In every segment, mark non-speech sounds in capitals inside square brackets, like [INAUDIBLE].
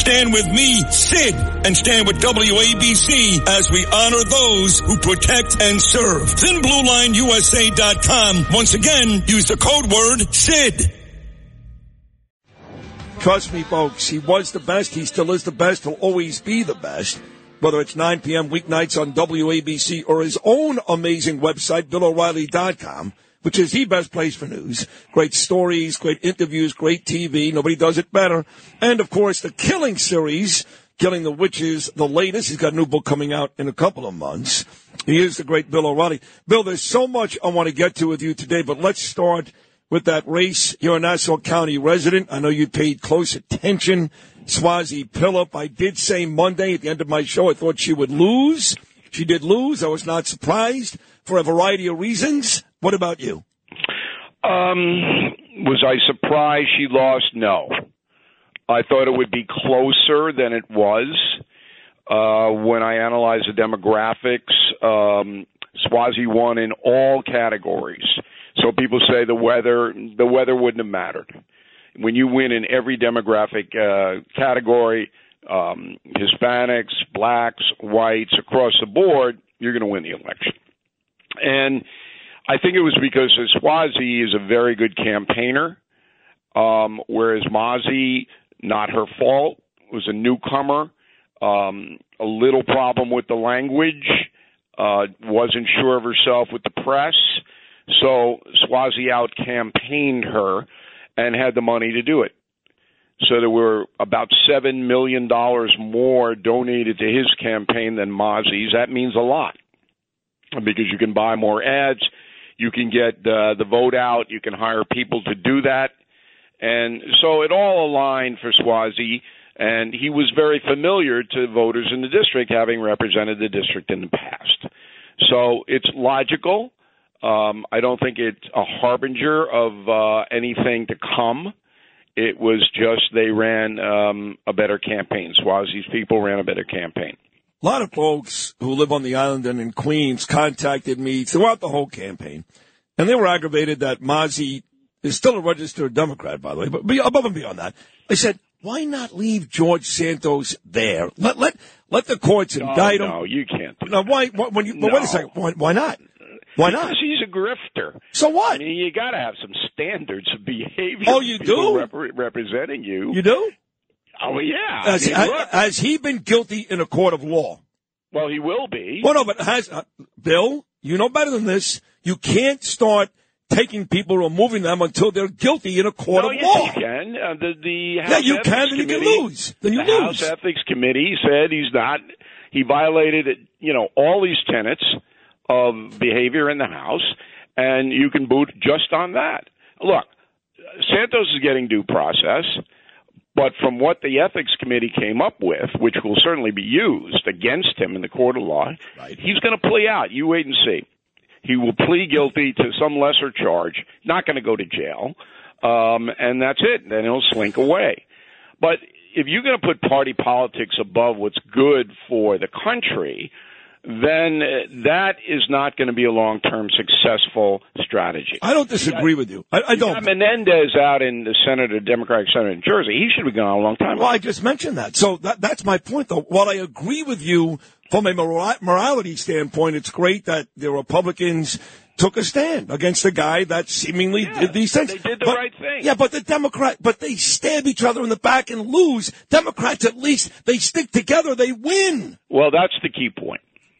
Stand with me, Sid, and stand with WABC as we honor those who protect and serve. ThinBlueLineUSA.com. Once again, use the code word SID. Trust me, folks, he was the best. He still is the best. He'll always be the best. Whether it's 9 p.m. weeknights on WABC or his own amazing website, BillO'Reilly.com, which is the best place for news. Great stories, great interviews, great TV. Nobody does it better. And of course, the Killing series, Killing the Witches, the latest. He's got a new book coming out in a couple of months. He is the great Bill O'Reilly. Bill, there's so much I want to get to with you today, but let's start with that race. You're a Nassau County resident. I know you paid close attention. Suozzi Pilip. I did say Monday at the end of my show, I thought she would lose. She did lose. I was not surprised for a variety of reasons. What about you? Um, was I surprised she lost? No. I thought it would be closer than it was. Uh, when I analyzed the demographics, um, Suozzi won in all categories. So people say the weather, the weather wouldn't have mattered. When you win in every demographic uh, category, um, Hispanics, blacks, whites, across the board, you're going to win the election. And I think it was because Suozzi is a very good campaigner, um, whereas Mazi, not her fault, was a newcomer, um, a little problem with the language, uh, wasn't sure of herself with the press. So Suozzi out campaigned her and had the money to do it. So there were about seven million dollars more donated to his campaign than Mazi's. That means a lot because you can buy more ads, you can get uh, the vote out, you can hire people to do that, and so it all aligned for Suozzi. And he was very familiar to voters in the district, having represented the district in the past. So it's logical. Um, I don't think it's a harbinger of uh, anything to come. It was just they ran um, a better campaign. Suozzi's people ran a better campaign. A lot of folks who live on the island and in Queens contacted me throughout the whole campaign, and they were aggravated that Mazi is still a registered Democrat, by the way. But above and beyond that, they said, "Why not leave George Santos there? Let let let the courts indict no, him." No, you can't. Do now, why? why when you, no. wait a second. Why, why not? Why not? Because he's a grifter. So what? I mean, you got to have some standards of behavior. Oh, you do? Rep- representing you. You do? Oh, yeah. Has, I mean, has, he been guilty in a court of law? Well, he will be. Well, no, but has uh, Bill? You know better than this. You can't start taking people, removing them until they're guilty in a court no, of yes, law. you can. Uh, the the House yeah, you Ethics can, then you can lose. Then you the lose. House Ethics Committee said he's not. He violated, you know, all these tenets of behavior in the House, and you can boot just on that. Look, Santos is getting due process, but from what the Ethics Committee came up with, which will certainly be used against him in the court of law, he's going to plea out. You wait and see. He will plead guilty to some lesser charge, not going to go to jail, um, and that's it. Then he'll slink away. But if you're going to put party politics above what's good for the country, then uh, that is not going to be a long-term successful strategy. I don't disagree with you. I, I don't. got Menendez out in the Senator, Democratic Senator in Jersey. He should have gone a long time ago. Well, I just mentioned that. So that, that's my point, though. While I agree with you from a mora- morality standpoint, it's great that the Republicans took a stand against a guy that seemingly Yeah, did these things. they did the But- right thing. Yeah, but the Democrat, but they stab each other in the back and lose. Democrats, at least, they stick together, they win. Well, that's the key point.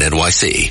NYC.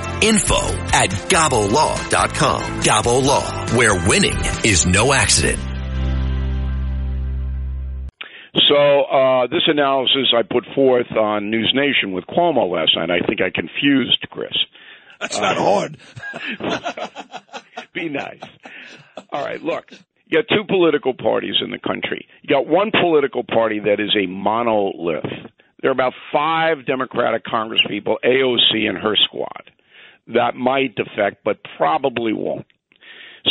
info at gabolaw.com. Gabo Law, where winning is no accident. So uh, this analysis I put forth on News Nation with Cuomo last night. I think I confused Chris. That's not hard. [LAUGHS] Be nice. All right, look. You got two political parties in the country. You got one political party that is a monolith. There are about five Democratic congresspeople, AOC and her squad that might affect, but probably won't.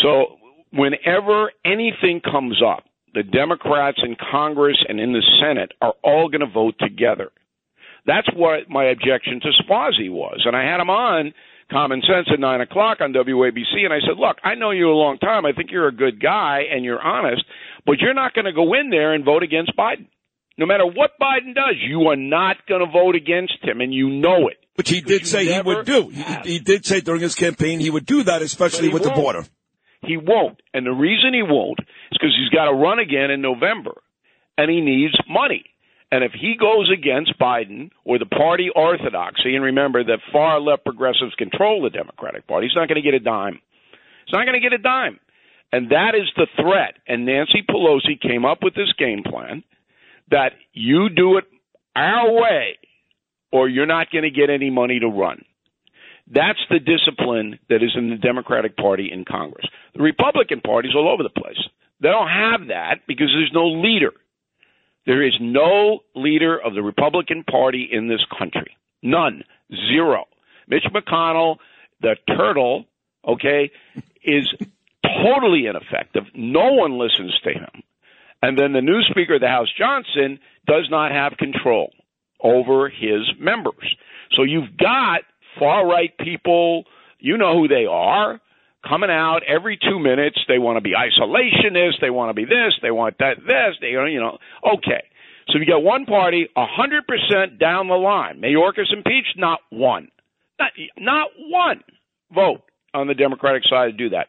So whenever anything comes up, the Democrats in Congress and in the Senate are all going to vote together. That's what my objection to Suozzi was. And I had him on Common Sense at 9 o'clock on WABC, and I said, look, I know you a long time. I think you're a good guy and you're honest, but you're not going to go in there and vote against Biden. No matter what Biden does, you are not going to vote against him, and you know it. Which he did say he would do. He, he, did say during his campaign he would do that, especially with won't. the border. He won't. And the reason he won't is because he's got to run again in November, and he needs money. And if he goes against Biden or the party orthodoxy, and remember that far left progressives control the Democratic Party, he's not going to get a dime. He's not going to get a dime. And that is the threat. And Nancy Pelosi came up with this game plan that you do it our way or you're not going to get any money to run. That's the discipline that is in the Democratic Party in Congress. The Republican Party's all over the place. They don't have that because there's no leader. There is no leader of the Republican Party in this country. None. Zero. Mitch McConnell, the turtle, okay, is totally ineffective. No one listens to him. And then the new Speaker of the House, Johnson, does not have control over his members. So you've got far right people, you know who they are, coming out every two minutes. They want to be isolationists. They want to be this. They want that. This. They, you know. Okay. So you got one party, a hundred percent down the line. Mayorkas impeached, not one, not not one vote on the Democratic side to do that.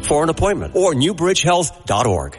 for an appointment or newbridgehealth.org.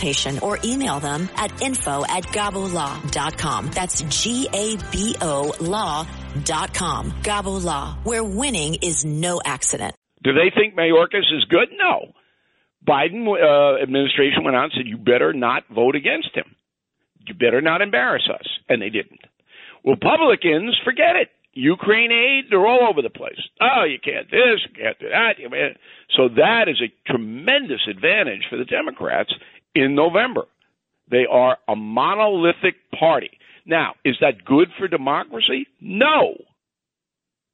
or email them at info at gabolaw.com. That's G-A-B-O law.com. Gabo Law, where winning is no accident. Do they think Mayorkas is good? No. Biden uh, administration went out and said, you better not vote against him. You better not embarrass us. And they didn't. Republicans, forget it. Ukraine aid, they're all over the place. Oh, you can't do this, you can't do that. So that is a tremendous advantage for the Democrats in November. They are a monolithic party. Now, is that good for democracy? No.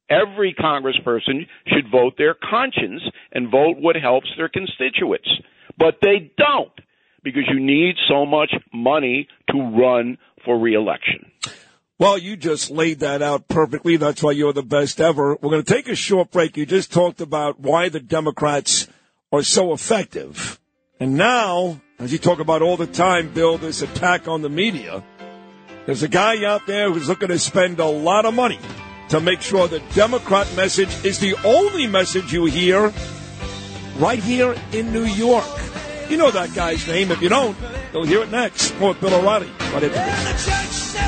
Every congressperson should vote their conscience and vote what helps their constituents. But they don't because you need so much money to run for reelection. Well, you just laid that out perfectly. That's why you're the best ever. We're going to take a short break. You just talked about why the Democrats are so effective. And now, as you talk about all the time, Bill, this attack on the media, there's a guy out there who's looking to spend a lot of money to make sure the Democrat message is the only message you hear right here in New York. You know that guy's name. If you don't, you'll hear it next. More Bill O'Reilly. Right this